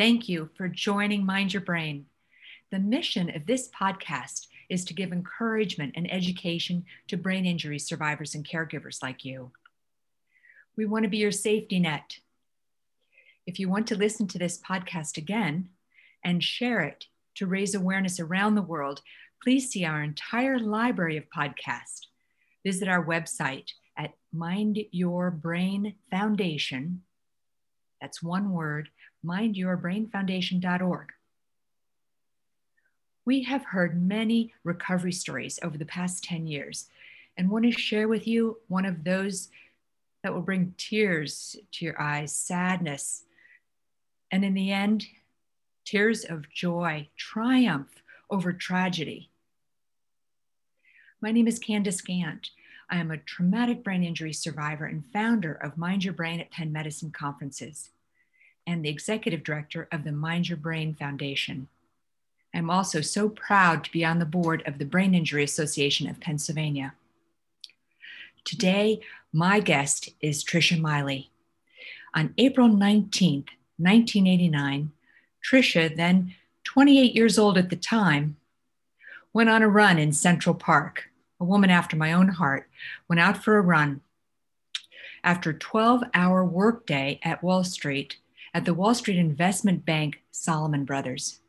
Thank you for joining Mind Your Brain. The mission of this podcast is to give encouragement and education to brain injury survivors and caregivers like you. We want to be your safety net. If you want to listen to this podcast again and share it to raise awareness around the world, please see our entire library of podcasts. Visit our website at Mind Your Brain Foundation. That's one word, mindyourbrainfoundation.org. We have heard many recovery stories over the past 10 years and want to share with you one of those that will bring tears to your eyes, sadness, and in the end, tears of joy, triumph over tragedy. My name is Candace Gant. I am a traumatic brain injury survivor and founder of Mind Your Brain at Penn Medicine conferences and the executive director of the Mind Your Brain Foundation. I'm also so proud to be on the board of the Brain Injury Association of Pennsylvania. Today, my guest is Trisha Meili. On April 19, 1989, Trisha, then 28 years old at the time, went on a run in Central Park. A woman after my own heart went out for a run. After a 12 hour workday at Wall Street, at the Wall Street investment bank Salomon Brothers.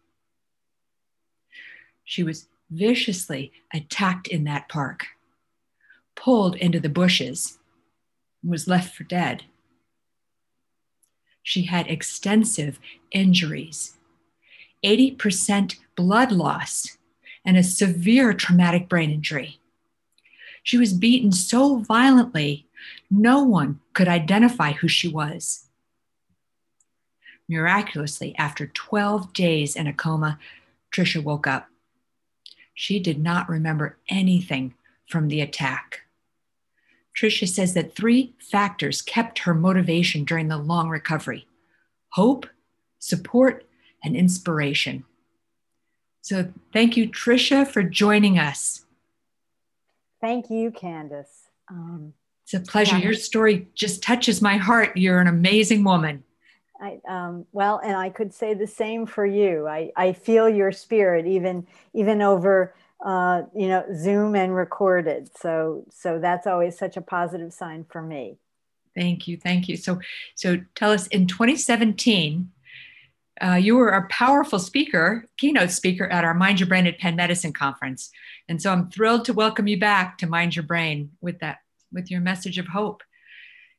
She was viciously attacked in that park, pulled into the bushes, and was left for dead. She had extensive injuries, 80% blood loss, and a severe traumatic brain injury. She was beaten so violently, no one could identify who she was. Miraculously, after 12 days in a coma, Trisha woke up. She did not remember anything from the attack. Trisha says that three factors kept her motivation during the long recovery hope, support, and inspiration. So, thank you, Trisha, for joining us. Thank you, Candace. Um, it's a pleasure. Yeah. Your story just touches my heart. You're an amazing woman. I, um, well, and I could say the same for you. I, I feel your spirit even even over uh, you know Zoom and recorded. So so that's always such a positive sign for me. Thank you, thank you. So so tell us in 2017. Uh, you were a powerful speaker, keynote speaker at our Mind Your Brain at Penn Medicine conference, and so I'm thrilled to welcome you back to Mind Your Brain with that with your message of hope.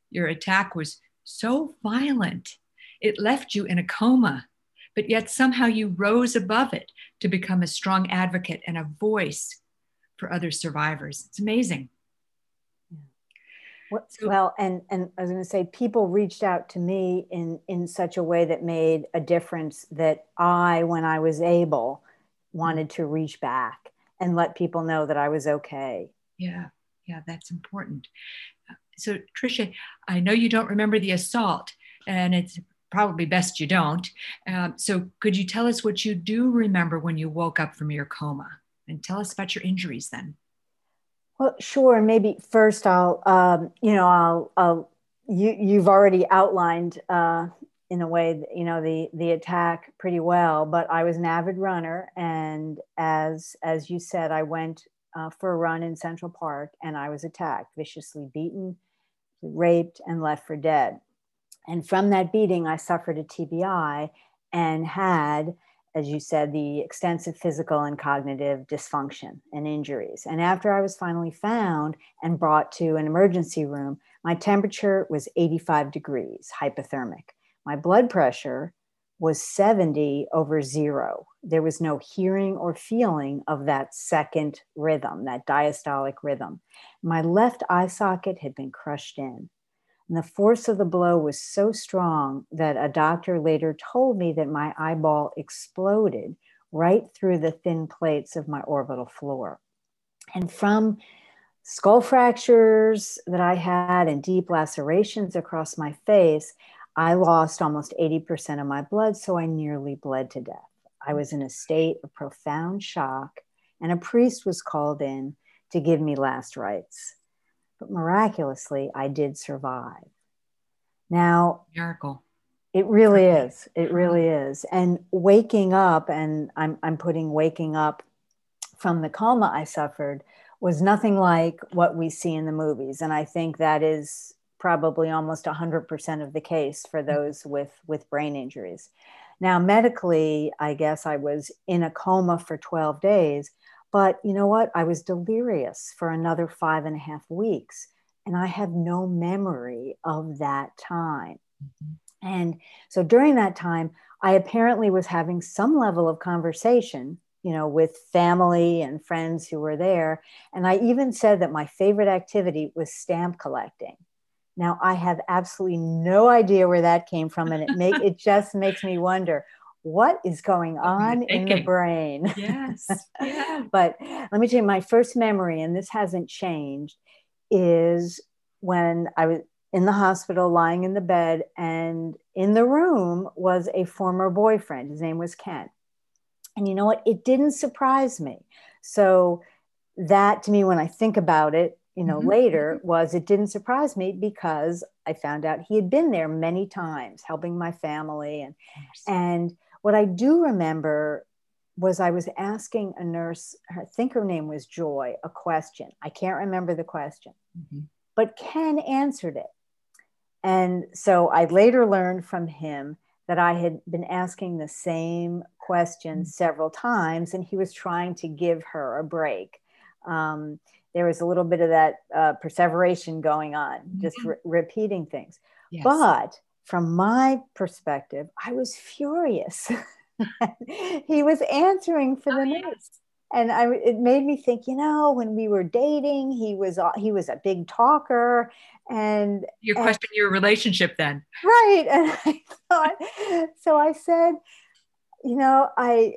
Your attack was so violent it left you in a coma, but yet somehow you rose above it to become a strong advocate and a voice for other survivors. It's amazing. Well, and and I was going to say, people reached out to me in in such a way that made a difference that I, when I was able, wanted to reach back and let people know that I was okay. Yeah, yeah, that's important. So, Trisha, I know you don't remember the assault, and it's probably best you don't. Um, so, could you tell us what you do remember when you woke up from your coma? And tell us about your injuries then. Well, sure. And Maybe first I'll, um, you know, I'll, I'll you, you've already outlined uh, in a way, you know, the the attack pretty well. But I was an avid runner, and as as you said, I went uh, for a run in Central Park, and I was attacked, viciously beaten, raped, and left for dead. And from that beating, I suffered a TBI and had, as you said, the extensive physical and cognitive dysfunction and injuries. And after I was finally found and brought to an emergency room, my temperature was 85 degrees, hypothermic. My blood pressure was 70 over zero. There was no hearing or feeling of that second rhythm, that diastolic rhythm. My left eye socket had been crushed in. And the force of the blow was so strong that a doctor later told me that my eyeball exploded right through the thin plates of my orbital floor. And from skull fractures that I had and deep lacerations across my face, I lost almost 80% of my blood, so I nearly bled to death. I was in a state of profound shock, and a priest was called in to give me last rites but miraculously, I did survive. Now, miracle. It really is. It really is. And waking up, and I'm, I'm putting waking up from the coma I suffered, was nothing like what we see in the movies. And I think that is probably almost 100% of the case for mm-hmm. those with, with brain injuries. Now, medically, I guess I was in a coma for 12 days, but you know what? I was delirious for another five and a half weeks. And I have no memory of that time. Mm-hmm. And so during that time, I apparently was having some level of conversation, you know, with family and friends who were there. And I even said that my favorite activity was stamp collecting. Now I have absolutely no idea where that came from, and it make it just makes me wonder what is going on in the brain. Yes. Yeah. but let me tell you, my first memory, and this hasn't changed, is when I was in the hospital lying in the bed and in the room was a former boyfriend his name was ken and you know what it didn't surprise me so that to me when i think about it you know mm-hmm. later mm-hmm. was it didn't surprise me because i found out he had been there many times helping my family and and what i do remember was i was asking a nurse i think her name was joy a question i can't remember the question mm-hmm. but ken answered it and so I later learned from him that I had been asking the same question mm. several times, and he was trying to give her a break. Um, there was a little bit of that uh, perseveration going on, just mm-hmm. re- repeating things. Yes. But from my perspective, I was furious. he was answering for oh, the yes and I, it made me think, you know, when we were dating, he was he was a big talker, and you questioned your relationship then, right? And I thought, so I said, you know, I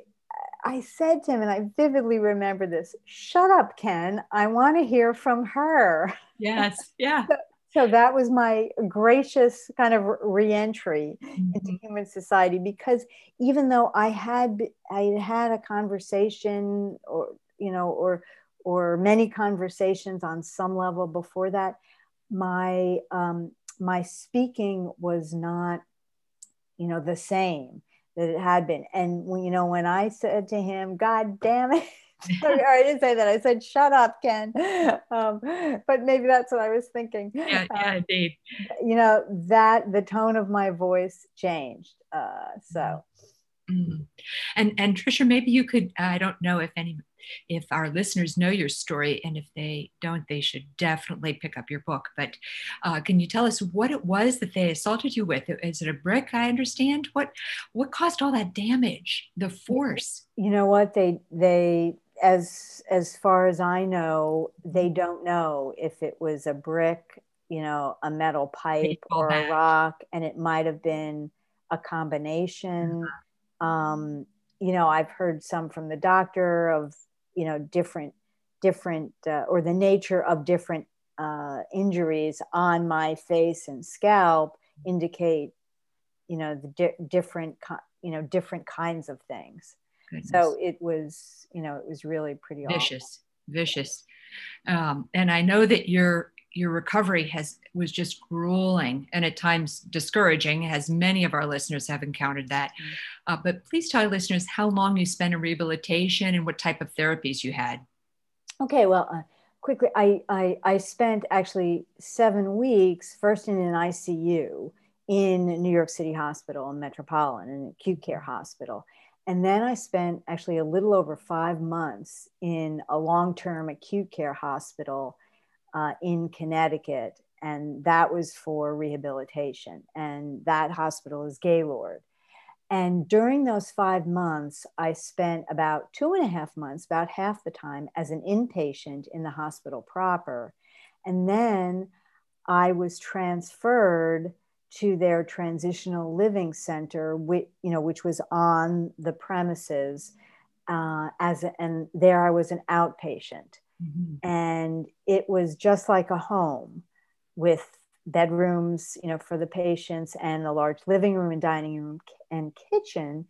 I said to him, and I vividly remember this: "Shut up, Ken. I want to hear from her." Yes, yeah. so, so that was my gracious kind of reentry mm-hmm. into human society because even though I had I had a conversation or you know or or many conversations on some level before that, my um, my speaking was not you know the same that it had been. And when you know when I said to him, "God damn it." I didn't say that. I said, "Shut up, Ken." Um, but maybe that's what I was thinking. Yeah, yeah, um, indeed. You know that the tone of my voice changed. Uh, so, mm-hmm. and and Trisha, maybe you could. I don't know if any if our listeners know your story, and if they don't, they should definitely pick up your book. But uh, can you tell us what it was that they assaulted you with? Is it a brick? I understand. What what caused all that damage? The force. You know what they they as as far as I know, they mm-hmm. don't know if it was a brick, you know, a metal pipe or a rock, and it might have been a combination. Mm-hmm. Um, you know, I've heard some from the doctor of you know different different uh, or the nature of different uh, injuries on my face and scalp indicate you know the di- different you know different kinds of things Goodness. so it was you know it was really pretty vicious awful. vicious um, and i know that your your recovery has was just grueling and at times discouraging as many of our listeners have encountered that mm-hmm. uh, but please tell our listeners how long you spent in rehabilitation and what type of therapies you had okay well uh, quickly I, I i spent actually seven weeks first in an icu in new york city hospital in metropolitan an acute care hospital and then I spent actually a little over five months in a long term acute care hospital uh, in Connecticut, and that was for rehabilitation. And that hospital is Gaylord. And during those five months, I spent about two and a half months, about half the time, as an inpatient in the hospital proper. And then I was transferred to their transitional living center, which, you know, which was on the premises. Uh, as a, and there I was an outpatient. Mm-hmm. And it was just like a home with bedrooms, you know, for the patients and a large living room and dining room and kitchen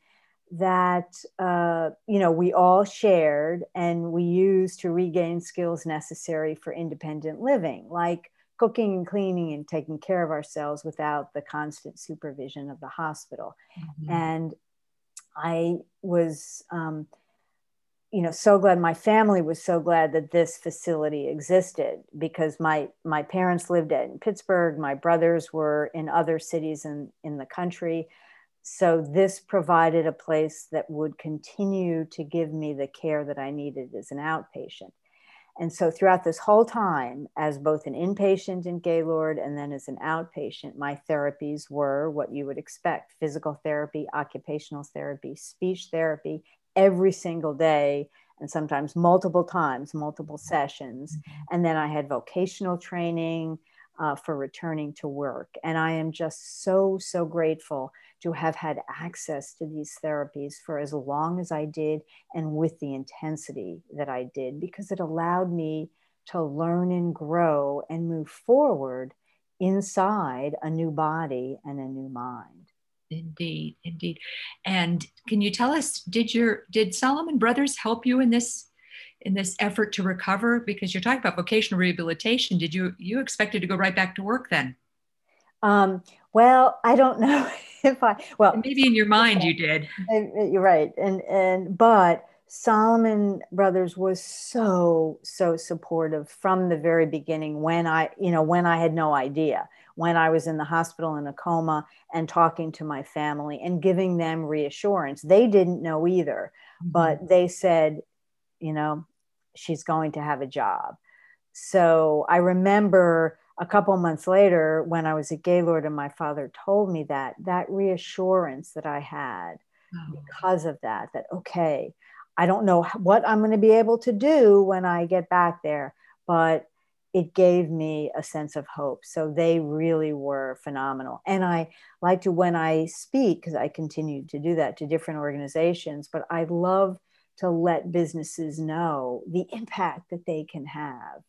that uh, you know we all shared and we used to regain skills necessary for independent living like cooking and cleaning and taking care of ourselves without the constant supervision of the hospital. Mm-hmm. And I was, um, you know, so glad my family was so glad that this facility existed because my my parents lived in Pittsburgh, my brothers were in other cities in in the country. So this provided a place that would continue to give me the care that I needed as an outpatient. And so throughout this whole time, as both an inpatient in Gaylord and then as an outpatient, my therapies were what you would expect physical therapy, occupational therapy, speech therapy every single day, and sometimes multiple times, multiple sessions. Mm-hmm. And then I had vocational training uh, for returning to work. And I am just so, so grateful to have had access to these therapies for as long as I did and with the intensity that I did, because it allowed me to learn and grow and move forward inside a new body and a new mind. Indeed, indeed. And can you tell us, did your did Salomon Brothers help you in this in this effort to recover? Because you're talking about vocational rehabilitation. Did you you expected to go right back to work then? Um, well, I don't know if I well maybe in your mind you did. You're right, and and but Salomon Brothers was so so supportive from the very beginning. When I you know when I had no idea when I was in the hospital in a coma and talking to my family and giving them reassurance. They didn't know either, mm-hmm. but they said, you know, she's going to have a job. So I remember a couple months later when I was at Gaylord and my father told me that, that reassurance that I had oh. because of that, that, okay, I don't know what I'm going to be able to do when I get back there, but it gave me a sense of hope. So they really were phenomenal. And I like to, when I speak, because I continue to do that to different organizations, but I love to let businesses know the impact that they can have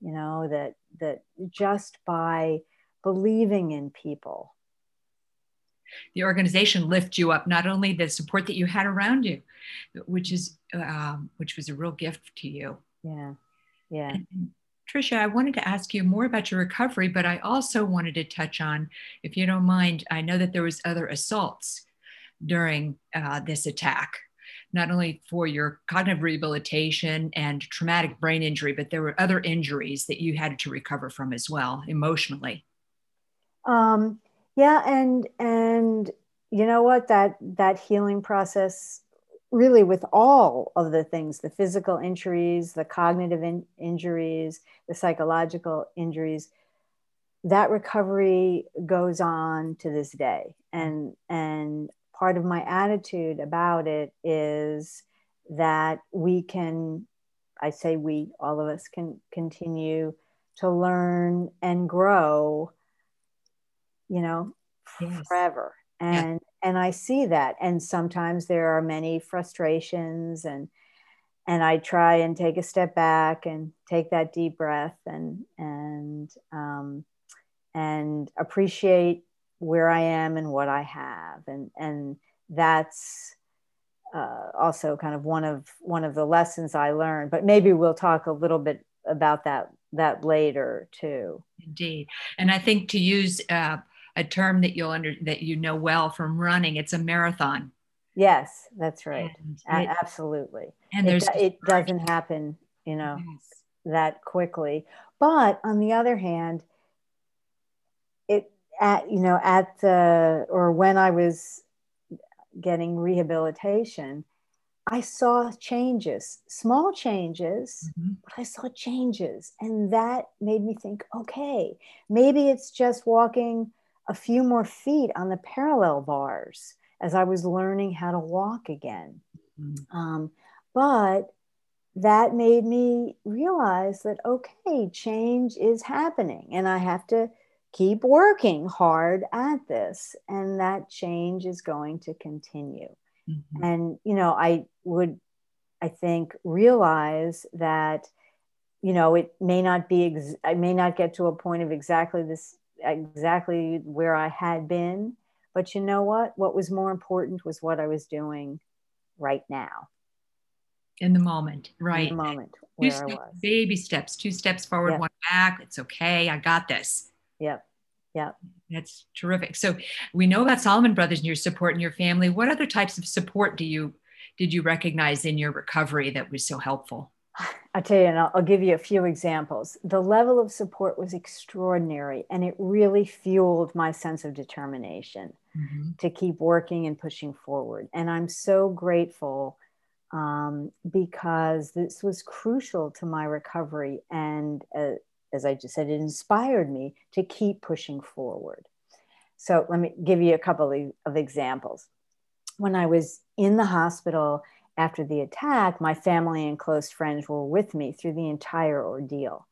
you know that that just by believing in people. The organization lift you up not only the support that you had around you which is um, which was a real gift to you. Yeah yeah. And, Trisha, I wanted to ask you more about your recovery, but I also wanted to touch on, if you don't mind, I know that there was other assaults during uh, this attack not only for your cognitive rehabilitation and traumatic brain injury, but there were other injuries that you had to recover from as well emotionally. Um, yeah, and and you know what that that healing process really with all of the things the physical injuries the cognitive in- injuries the psychological injuries that recovery goes on to this day and and part of my attitude about it is that we can, I say we, all of us can continue to learn and grow, you know, yes. forever. And yeah. and I see that. And sometimes there are many frustrations and and I try and take a step back and take that deep breath and and um, and appreciate where I am and what I have, and and that's uh, also kind of one of one of the lessons I learned. But maybe we'll talk a little bit about that that later too. Indeed, and I think to use uh, a term that you'll under that you know well from running, it's a marathon. Yes, that's right. It, Absolutely. And it, there's it doesn't happen, you know, yes. that quickly. But on the other hand, at you know at the or when i was getting rehabilitation i saw changes small changes mm-hmm. but i saw changes and that made me think okay maybe it's just walking a few more feet on the parallel bars as i was learning how to walk again mm-hmm. um, but that made me realize that okay change is happening and i have to keep working hard at this and that change is going to continue mm-hmm. and you know i would i think realize that you know it may not be ex- i may not get to a point of exactly this exactly where i had been but you know what what was more important was what i was doing right now In the moment, right? In the moment where steps, I was. Baby steps, two steps forward, yep. one back. It's okay. I got this. Yep. Yep. That's terrific. So we know about Salomon Brothers and your support in your family. What other types of support do you did you recognize in your recovery that was so helpful? I'll tell you, and I'll, I'll, give you a few examples. The level of support was extraordinary, and it really fueled my sense of determination mm-hmm. to keep working and pushing forward. And I'm so grateful um, because this was crucial to my recovery. And uh, as I just said, it inspired me to keep pushing forward. So let me give you a couple of examples. When I was in the hospital after the attack, my family and close friends were with me through the entire ordeal.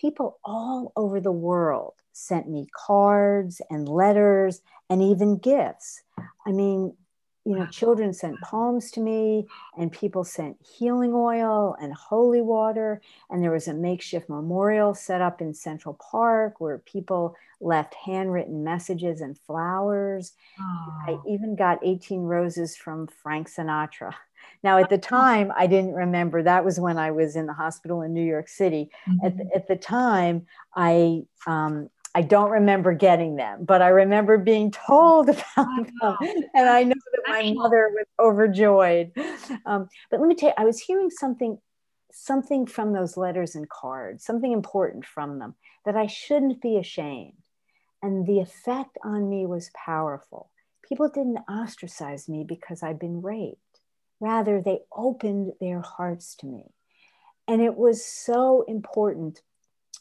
People all over the world sent me cards and letters and even gifts. I mean, you know, children sent poems to me, and people sent healing oil and holy water. And there was a makeshift memorial set up in Central Park where people left handwritten messages and flowers. Oh. I even got 18 roses from Frank Sinatra. Now, at the time, I didn't remember. That was when I was in the hospital in New York City. Mm-hmm. At, the, at the time, I um, I don't remember getting them, but I remember being told about them. And I know that my mother was overjoyed. Um, but let me tell you, I was hearing something, something from those letters and cards, something important from them that I shouldn't be ashamed. And the effect on me was powerful. People didn't ostracize me because I'd been raped. Rather, they opened their hearts to me. And it was so important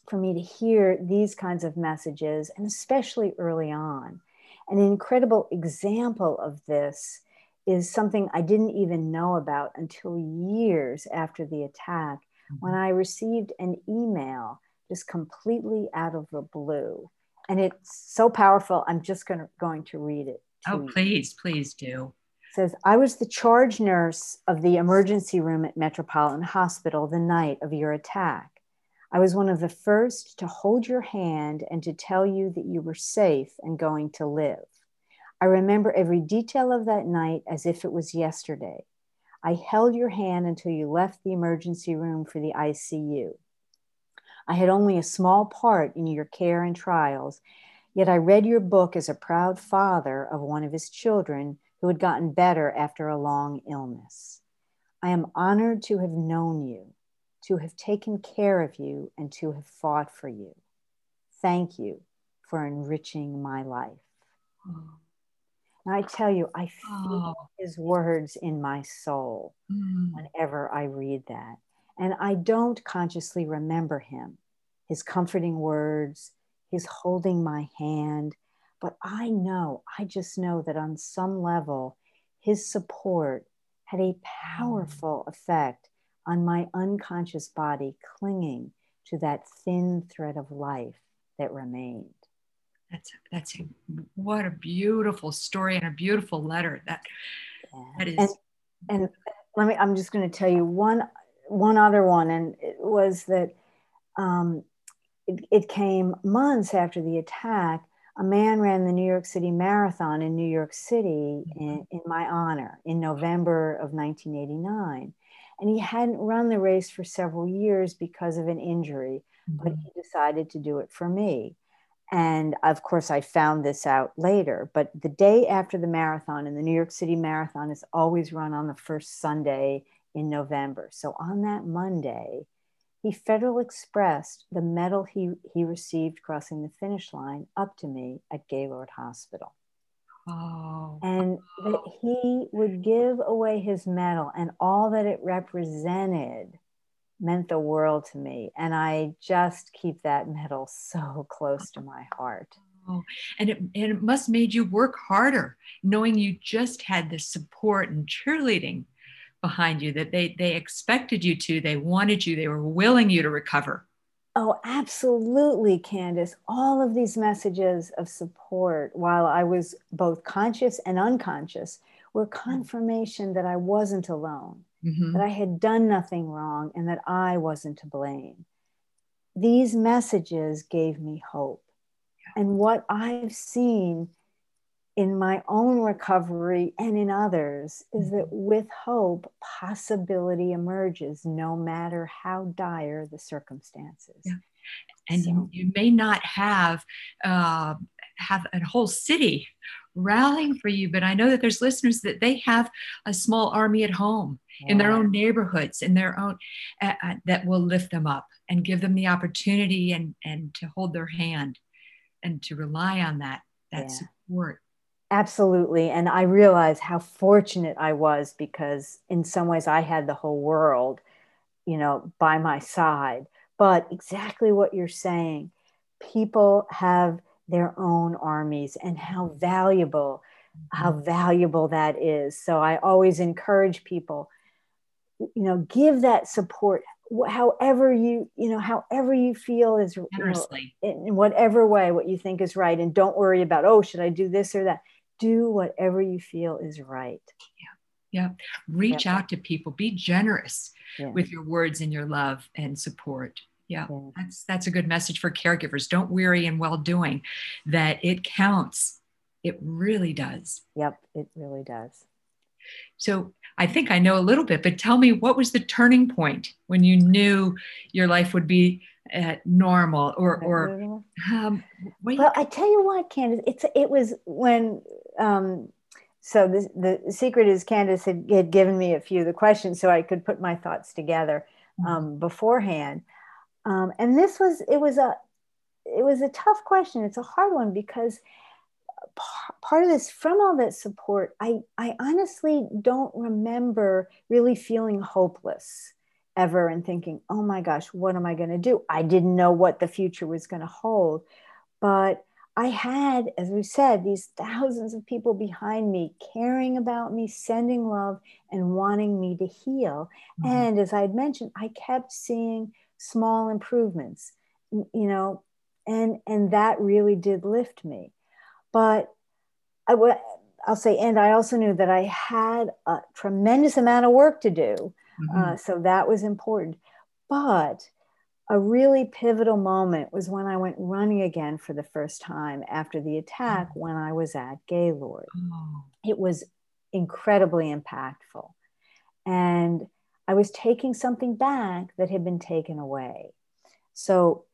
for me to hear these kinds of messages, and especially early on. An incredible example of this is something I didn't even know about until years after the attack mm-hmm. when I received an email just completely out of the blue. And it's so powerful. I'm just gonna, going to read it. To oh, please, please do. It says, I was the charge nurse of the emergency room at Metropolitan Hospital the night of your attack. I was one of the first to hold your hand and to tell you that you were safe and going to live. I remember every detail of that night as if it was yesterday. I held your hand until you left the emergency room for the ICU. I had only a small part in your care and trials, yet I read your book as a proud father of one of his children who had gotten better after a long illness. I am honored to have known you to have taken care of you and to have fought for you. Thank you for enriching my life. Oh. Now, I tell you, I feel oh. his words in my soul mm. whenever I read that. And I don't consciously remember him, his comforting words, his holding my hand. But I know, I just know that on some level, his support had a powerful effect on my unconscious body clinging to that thin thread of life that remained. That's that's a, what a beautiful story and a beautiful letter. That yeah. that is. And, and let me. I'm just going to tell you one one other one, and it was that um, it, it came months after the attack. A man ran the New York City Marathon in New York City mm-hmm. in, in my honor in November of 1989 and he hadn't run the race for several years because of an injury, mm-hmm. but he decided to do it for me. And of course, I found this out later. But the day after the marathon, and the New York City Marathon is always run on the first Sunday in November. So on that Monday, he Federal Expressed the medal he, he received crossing the finish line up to me at Gaylord Hospital. Oh. And that he would give away his medal and all that it represented meant the world to me. And I just keep that medal so close to my heart. Oh, and it, and it must made you work harder knowing you just had the support and cheerleading behind you that they they expected you to they wanted you they were willing you to recover Oh, absolutely, Candace. All of these messages of support, while I was both conscious and unconscious, were confirmation that I wasn't alone, mm-hmm. that I had done nothing wrong, and that I wasn't to blame. These messages gave me hope. And what I've seen in my own recovery and in others is that mm-hmm. with hope, possibility emerges no matter how dire the circumstances. Yeah. And so. you, you may not have uh, have a whole city rallying for you, but I know that there's listeners that they have a small army at home yeah. in their own neighborhoods, in their own uh, uh, that will lift them up and give them the opportunity and and to hold their hand and to rely on that that yeah. support Absolutely. And I realized how fortunate I was because, in some ways, I had the whole world, you know, by my side. But exactly what you're saying people have their own armies and how valuable, how mm-hmm. valuable that is. So I always encourage people, you know, give that support however you you know however you feel is you know, in whatever way what you think is right and don't worry about oh should i do this or that do whatever you feel is right. Yeah. Yeah. Reach yeah. out to people. Be generous yeah. with your words and your love and support. Yeah. yeah. That's that's a good message for caregivers. Don't weary in well doing. That it counts. It really does. Yep, it really does. So I think I know a little bit, but tell me what was the turning point when you knew your life would be uh, normal or or um, well i tell you what candace it's it was when um, so the, the secret is candace had, had given me a few of the questions so i could put my thoughts together mm-hmm. um, beforehand. Um, and this was it was a it was a tough question. It's a hard one because part of this from all that support i i honestly don't remember really feeling hopeless ever and thinking, oh my gosh, what am I going to do? I didn't know what the future was going to hold. But I had, as we said, these thousands of people behind me caring about me, sending love, and wanting me to heal. Mm-hmm. And as I had mentioned, I kept seeing small improvements, you know, and and that really did lift me. But I would I'll say, and I also knew that I had a tremendous amount of work to do Mm-hmm. Uh, so that was important. But a really pivotal moment was when I went running again for the first time after the attack oh. when I was at Gaylord. Oh. It was incredibly impactful. And I was taking something back that had been taken away. So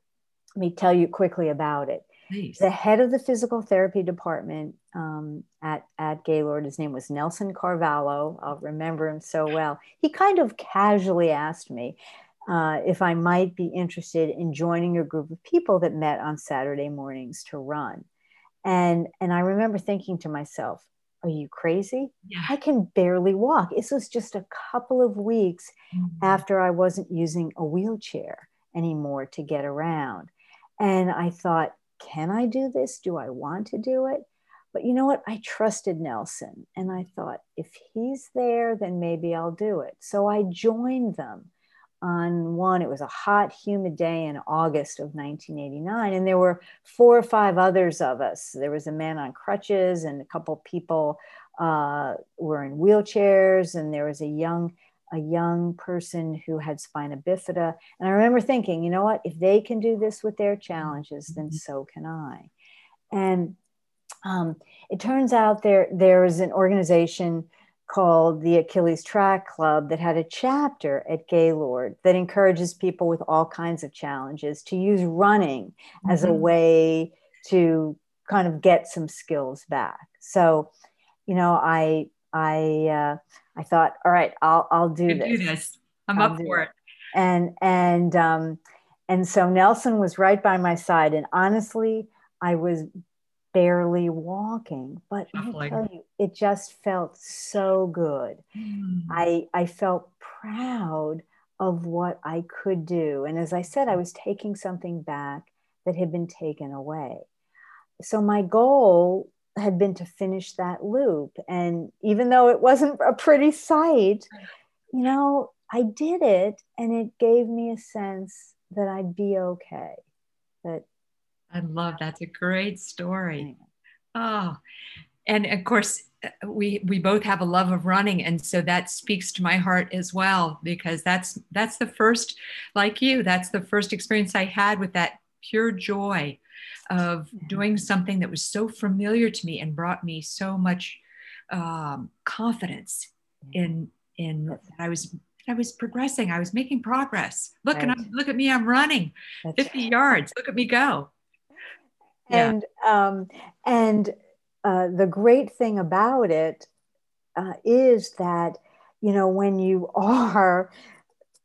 let me tell you quickly about it. Nice. The head of the physical therapy department um, at, at Gaylord, his name was Nelson Carvalho. I'll remember him so well. He kind of casually asked me uh, if I might be interested in joining a group of people that met on Saturday mornings to run. And, and I remember thinking to myself, are you crazy? Yeah. I can barely walk. This was just a couple of weeks mm-hmm. after I wasn't using a wheelchair anymore to get around. And I thought, can I do this? Do I want to do it? But you know what? I trusted Nelson and I thought, if he's there, then maybe I'll do it. So I joined them on one, it was a hot, humid day in August of 1989. And there were four or five others of us. There was a man on crutches and a couple people uh, were in wheelchairs, and there was a young a young person who had spina bifida. And I remember thinking, you know what? If they can do this with their challenges, then mm-hmm. so can I. And um, it turns out there there is an organization called the Achilles Track Club that had a chapter at Gaylord that encourages people with all kinds of challenges to use running mm-hmm. as a mm-hmm. way to kind of get some skills back. So, you know, I I uh, I thought, all right, I'll I'll do this. do this. I'm I'll up for it. it. And and um, and so Nelson was right by my side, and honestly, I was barely walking, but I tell you, it just felt so good. Mm. I I felt proud of what I could do, and as I said, I was taking something back that had been taken away. So my goal had been to finish that loop. And even though it wasn't a pretty sight, you know, I did it and it gave me a sense that I'd be okay. That I love that's a great story. Oh, and of course, uh, we we both have a love of running, and so that speaks to my heart as well because that's that's the first, like you, that's the first experience I had with that pure joy of doing something that was so familiar to me and brought me so much um, confidence in in that I was I was progressing. I was making progress. Look, right. and I'm, look at me. I'm running That's 50 right. yards. Look at me go. And yeah. um, and uh, the great thing about it uh, is that you know when you are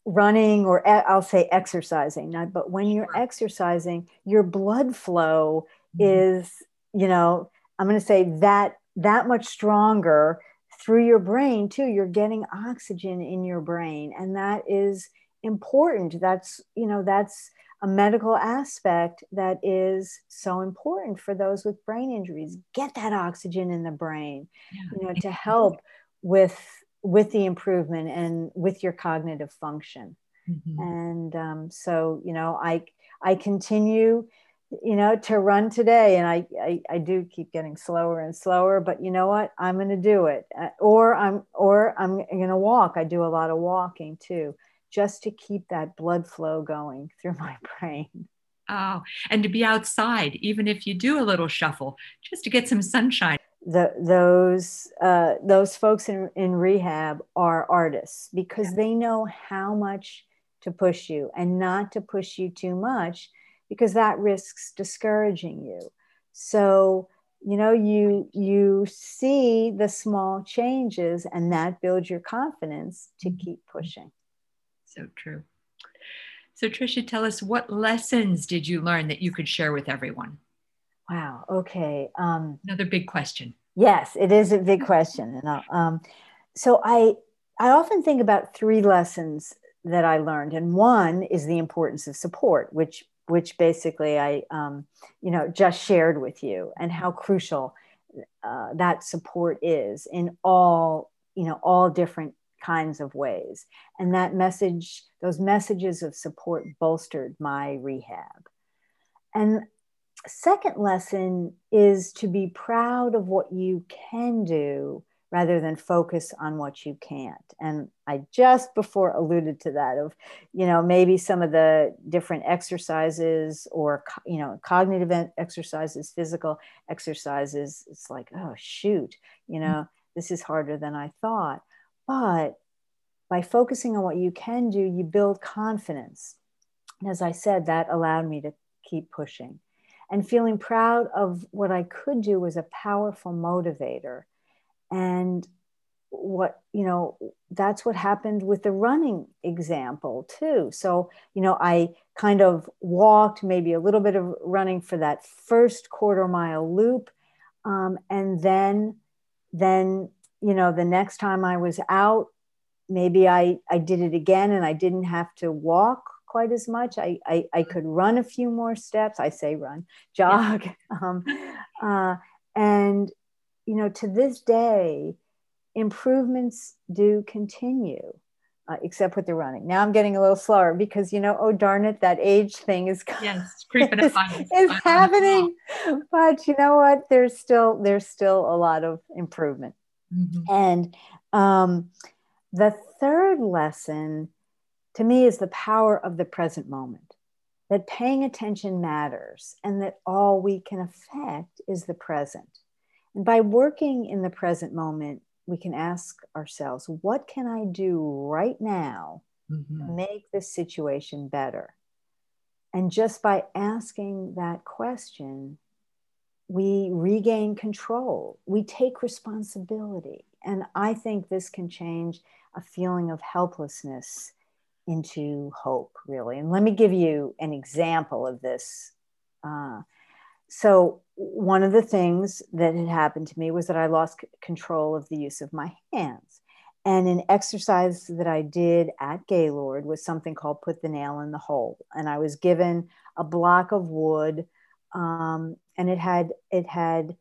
running or I'll say exercising, not, but when you're exercising, your blood flow mm-hmm. is, you know, I'm going to say that that much stronger through your brain too. You're getting oxygen in your brain, and that is important. That's, you know, that's a medical aspect that is so important for those with brain injuries. Get that oxygen in the brain, yeah. you know, to help with with the improvement and with your cognitive function. Mm-hmm. And um, so, you know, I I continue, you know, to run today, and I, I I do keep getting slower and slower. But you know what? I'm going to do it, uh, or I'm or I'm going to walk. I do a lot of walking too, just to keep that blood flow going through my brain. Oh, and to be outside, even if you do a little shuffle, just to get some sunshine the, those uh, those folks in, in rehab are artists because yeah. they know how much to push you and not to push you too much because that risks discouraging you so you know you you see the small changes and that builds your confidence to mm-hmm. keep pushing so true so trisha tell us what lessons did you learn that you could share with everyone Wow. Okay. Um, Another big question. Yes, it is a big question. And um, so I I often think about three lessons that I learned, and one is the importance of support, which which basically I um, you know just shared with you, and how crucial uh, that support is in all you know all different kinds of ways. And that message, those messages of support, bolstered my rehab. And second lesson is to be proud of what you can do rather than focus on what you can't. And i just before alluded to that of you know maybe some of the different exercises or you know cognitive exercises physical exercises it's like oh shoot you know mm. this is harder than i thought. But by focusing on what you can do you build confidence. And as i said that allowed me to keep pushing and feeling proud of what I could do was a powerful motivator. And what, you know, that's what happened with the running example too. So, you know, I kind of walked maybe a little bit of running for that first quarter mile loop. Um, and then, then, you know, the next time I was out, maybe I, I did it again and I didn't have to walk quite as much. I, I, I could run a few more steps. I say run, jog. Yeah. Um, uh, and, you know, to this day, improvements do continue. Uh, except with the running. Now I'm getting a little slower because you know, oh darn it, that age thing is yes, creeping on is happening. But you know what? There's still there's still a lot of improvement. Mm-hmm. And um, the third lesson to me is the power of the present moment that paying attention matters and that all we can affect is the present. And by working in the present moment, we can ask ourselves, what can I do right now mm-hmm. to make this situation better? And just by asking that question, we regain control, we take responsibility. And I think this can change a feeling of helplessness into hope, really. And let me give you an example of this. Uh, so, one of the things that had happened to me was that I lost c- control of the use of my hands. And an exercise that I did at Gaylord was something called put the nail in the hole. And I was given a block of wood, um, and it had it had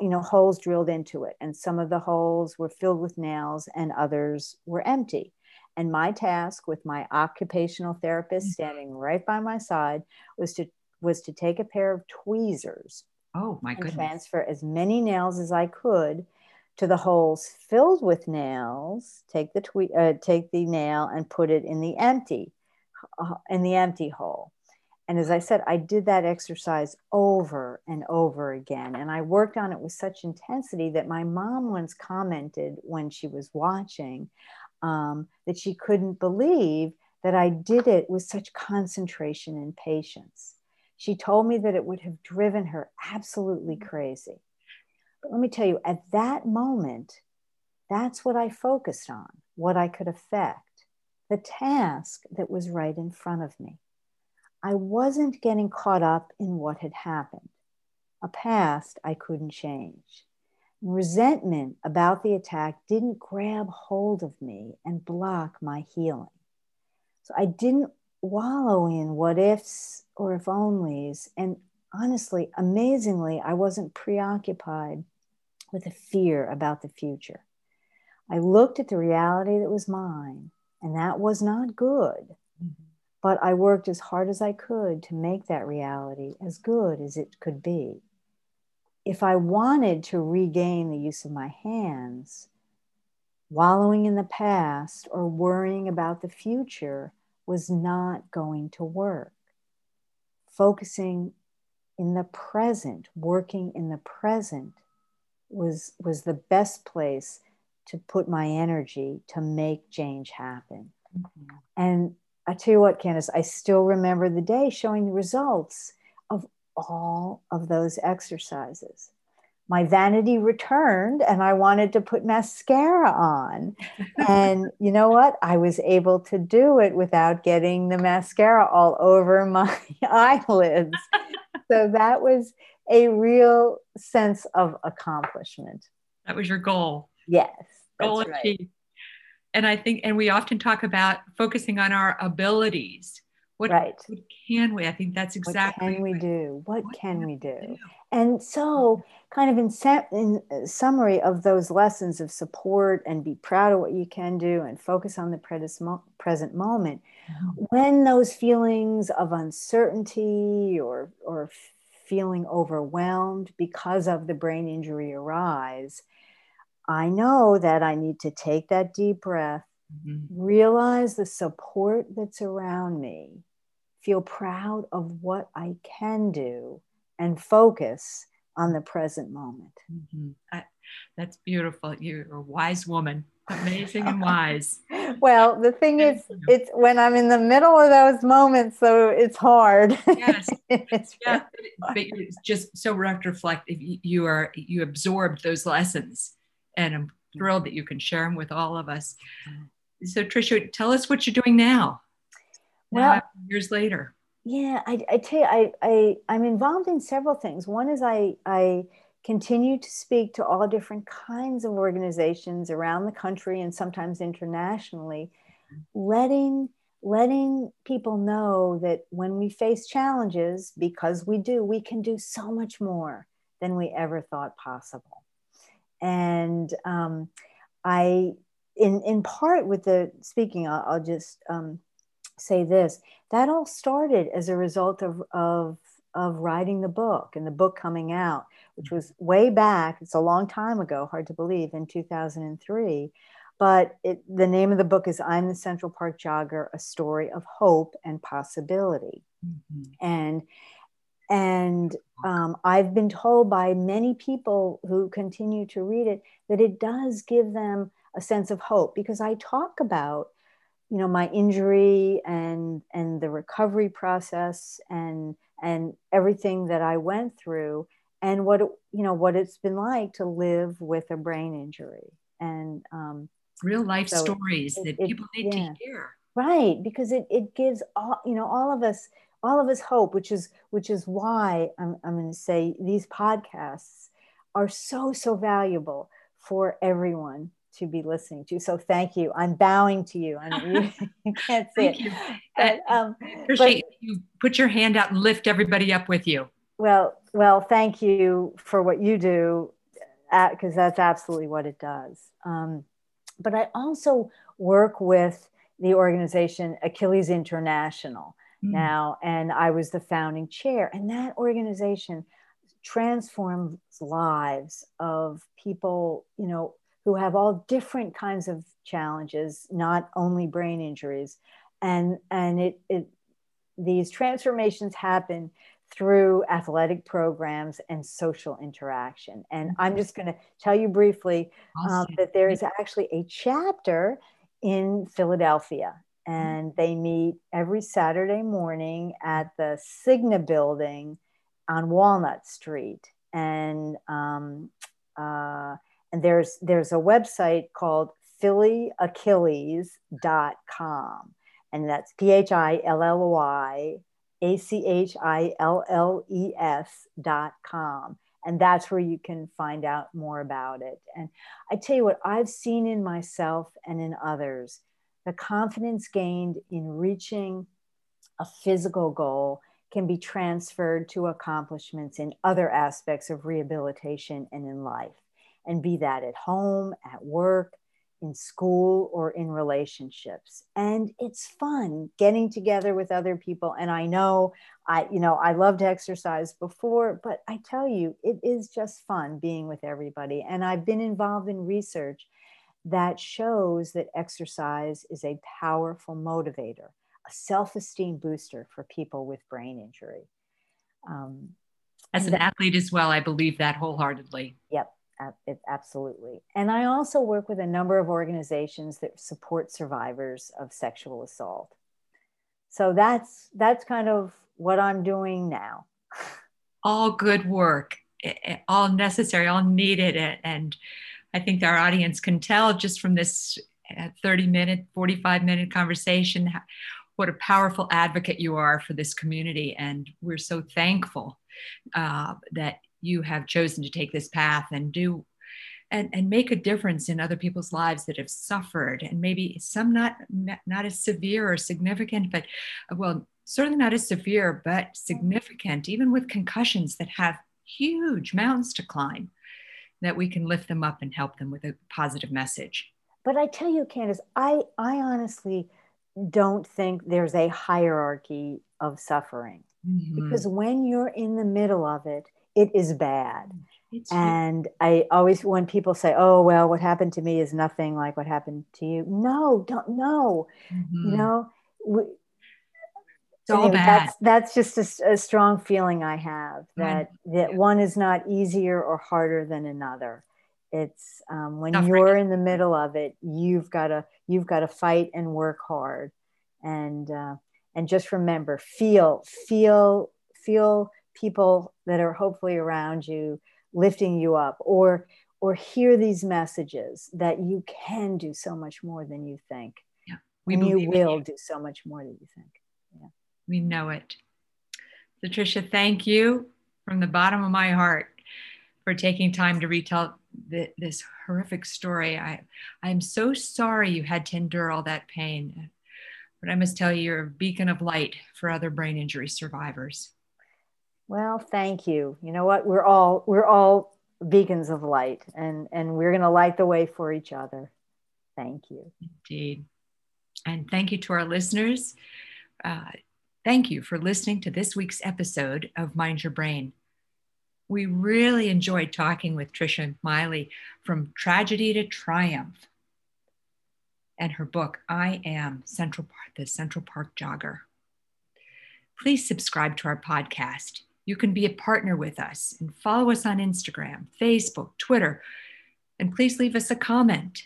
you know holes drilled into it, and some of the holes were filled with nails, and others were empty. And my task with my occupational therapist mm. standing right by my side was to was to take a pair of tweezers. Oh my goodness. transfer as many nails as I could to the holes filled with nails. Take the twe- uh, take the nail and put it in the empty uh, in the empty hole. and as I said, I did that exercise over and over again. And I worked on it with such intensity that my mom once commented when she was watching um, that she couldn't believe that I did it with such concentration and patience. She told me that it would have driven her absolutely crazy. But let me tell you, at that moment, that's what I focused on, what I could affect, the task that was right in front of me. I wasn't getting caught up in what had happened, a past I couldn't change. Resentment about the attack didn't grab hold of me and block my healing. So I didn't wallow in what ifs or if onlys. And honestly, amazingly, I wasn't preoccupied with a fear about the future. I looked at the reality that was mine, and that was not good. Mm-hmm. But I worked as hard as I could to make that reality as good as it could be. If I wanted to regain the use of my hands, wallowing in the past or worrying about the future was not going to work. Focusing in the present, working in the present was, was the best place to put my energy to make change happen. Mm-hmm. And I tell you what, Candace, I still remember the day showing the results all of those exercises. My vanity returned and I wanted to put mascara on. and you know what? I was able to do it without getting the mascara all over my eyelids. so that was a real sense of accomplishment. That was your goal. Yes. Goal achieved and I think, and we often talk about focusing on our abilities. What, right. what can we? I think that's exactly. What can we do? What, what can, can, we do? do? And so, kind of in, in uh, summary of those lessons of support and be proud of what you can do and focus on the present moment, mm-hmm. when those feelings of uncertainty or, or feeling overwhelmed because of the brain injury arise, I know that I need to take that deep breath, mm-hmm. realize the support that's around me, feel proud of what I can do, and focus on the present moment. Mm-hmm. I, that's beautiful. You're a wise woman, amazing and wise. well, the thing is, it's when I'm in the middle of those moments, so it's hard. Yes, it's yeah, but it's just so reflect. You are you absorbed those lessons and I'm thrilled that you can share them with all of us. So, Trisha, tell us what you're doing now. Well, years later. Yeah, I, I tell you, I, I, I'm involved in several things. One is I, I continue to speak to all different kinds of organizations around the country and sometimes internationally, letting letting people know that when we face challenges, because we do, we can do so much more than we ever thought possible and um, I, in in part with the speaking, I'll, I'll just um, say this: that all started as a result of of of writing the book and the book coming out, which was way back. It's a long time ago, hard to believe, in 2003. But it, the name of the book is I'm the Central Park Jogger, a story of hope and possibility. Mm-hmm. And and um, I've been told by many people who continue to read it that it does give them a sense of hope because I talk about, you know, my injury and and the recovery process and and everything that I went through and what it, you know what it's been like to live with a brain injury and um, real life so stories it, that it, people need yeah. to hear. Right, because it it gives all you know all of us all of us hope, which is which is why I'm, I'm going to say these podcasts are so so valuable for everyone to be listening to. So thank you. I'm bowing to you. I'm, you, you can't see it. You. Um, appreciate but, you put your hand out and lift everybody up with you. Well, well, thank you for what you do, because that's absolutely what it does. Um, but I also work with the organization Achilles International mm. now, and I was the founding chair. And that organization transforms lives of people, you know, who have all different kinds of challenges, not only brain injuries. And, and it, it these transformations happen through athletic programs and social interaction. And I'm just going to tell you briefly um, that there is actually a chapter in Philadelphia, and they meet every Saturday morning at the Cigna building on Walnut Street. And um, uh, and there's there's a website called phillyachilles.com and that's p-h-i-l-l-y a-c-h-i-l-l-e-s dot com. And that's where you can find out more about it. And i tell you what i've seen in myself and in others the confidence gained in reaching a physical goal can be transferred to accomplishments in other aspects of rehabilitation and in life and be that at home, at work, in school, or in relationships. And it's fun getting together with other people. And I know I, you know, I loved exercise before, but I tell you, it is just fun being with everybody. And I've been involved in research that shows that exercise is a powerful motivator, a self esteem booster for people with brain injury. Um, As an athlete as well, I believe that wholeheartedly. Yep absolutely. And I also work with a number of organizations that support survivors of sexual assault. So that's that's kind of what I'm doing now. All good work, all necessary, all needed, and I think our audience can tell just from this uh, 30 minute, 45 minute conversation what a powerful advocate you are for this community, and we're so thankful uh, that you have chosen to take this path and do and, and make a difference in other people's lives that have suffered and maybe some not not as severe or significant but well certainly not as severe but significant even with concussions that have huge mountains to climb that we can lift them up and help them with a positive message but i tell you candace i i honestly don't think there's a hierarchy of suffering mm-hmm. because when you're in the middle of it it is bad. It's and true. I always, when people say, "Oh, well, what happened to me is nothing like what happened to you," no, don't know. Mm-hmm. You know, we, it's all bad. That's, that's just a, a, strong feeling I have that that one is not easier or harder than another. It's um, when Suffering. you're in the middle of it, you've got to you've got to fight and work hard, and uh, and just remember, feel, feel, feel people that are hopefully around you lifting you up or or hear these messages that you can do so much more than you think. Yeah. We and you will you. do so much more than you think. Yeah. We know it. Patricia thank you from the bottom of my heart for taking time to retell the, this horrific story. I i'm so sorry you had to endure all that pain but i must tell you you're a beacon of light for other brain injury survivors well, thank you. You know what? We're all we're all beacons of light and and we're going to light the way for each other. Thank you. Indeed. And thank you to our listeners. Uh, thank you for listening to this week's episode of Mind Your Brain. We really enjoyed talking with Trisha Meili from Tragedy to Triumph and her book, I Am Central Park, the Central Park Jogger. Please subscribe to our podcast you can be a partner with us and follow us on Instagram, Facebook, Twitter, and please leave us a comment.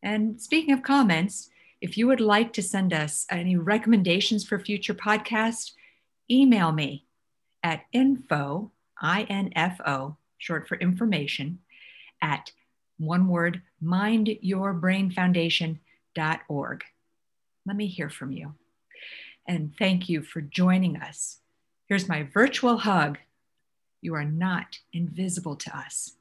And speaking of comments, if you would like to send us any recommendations for future podcasts, email me at info, I-N-F-O, short for information, at one word, mindyourbrainfoundation.org. Let me hear from you. And thank you for joining us Here's my virtual hug. You are not invisible to us.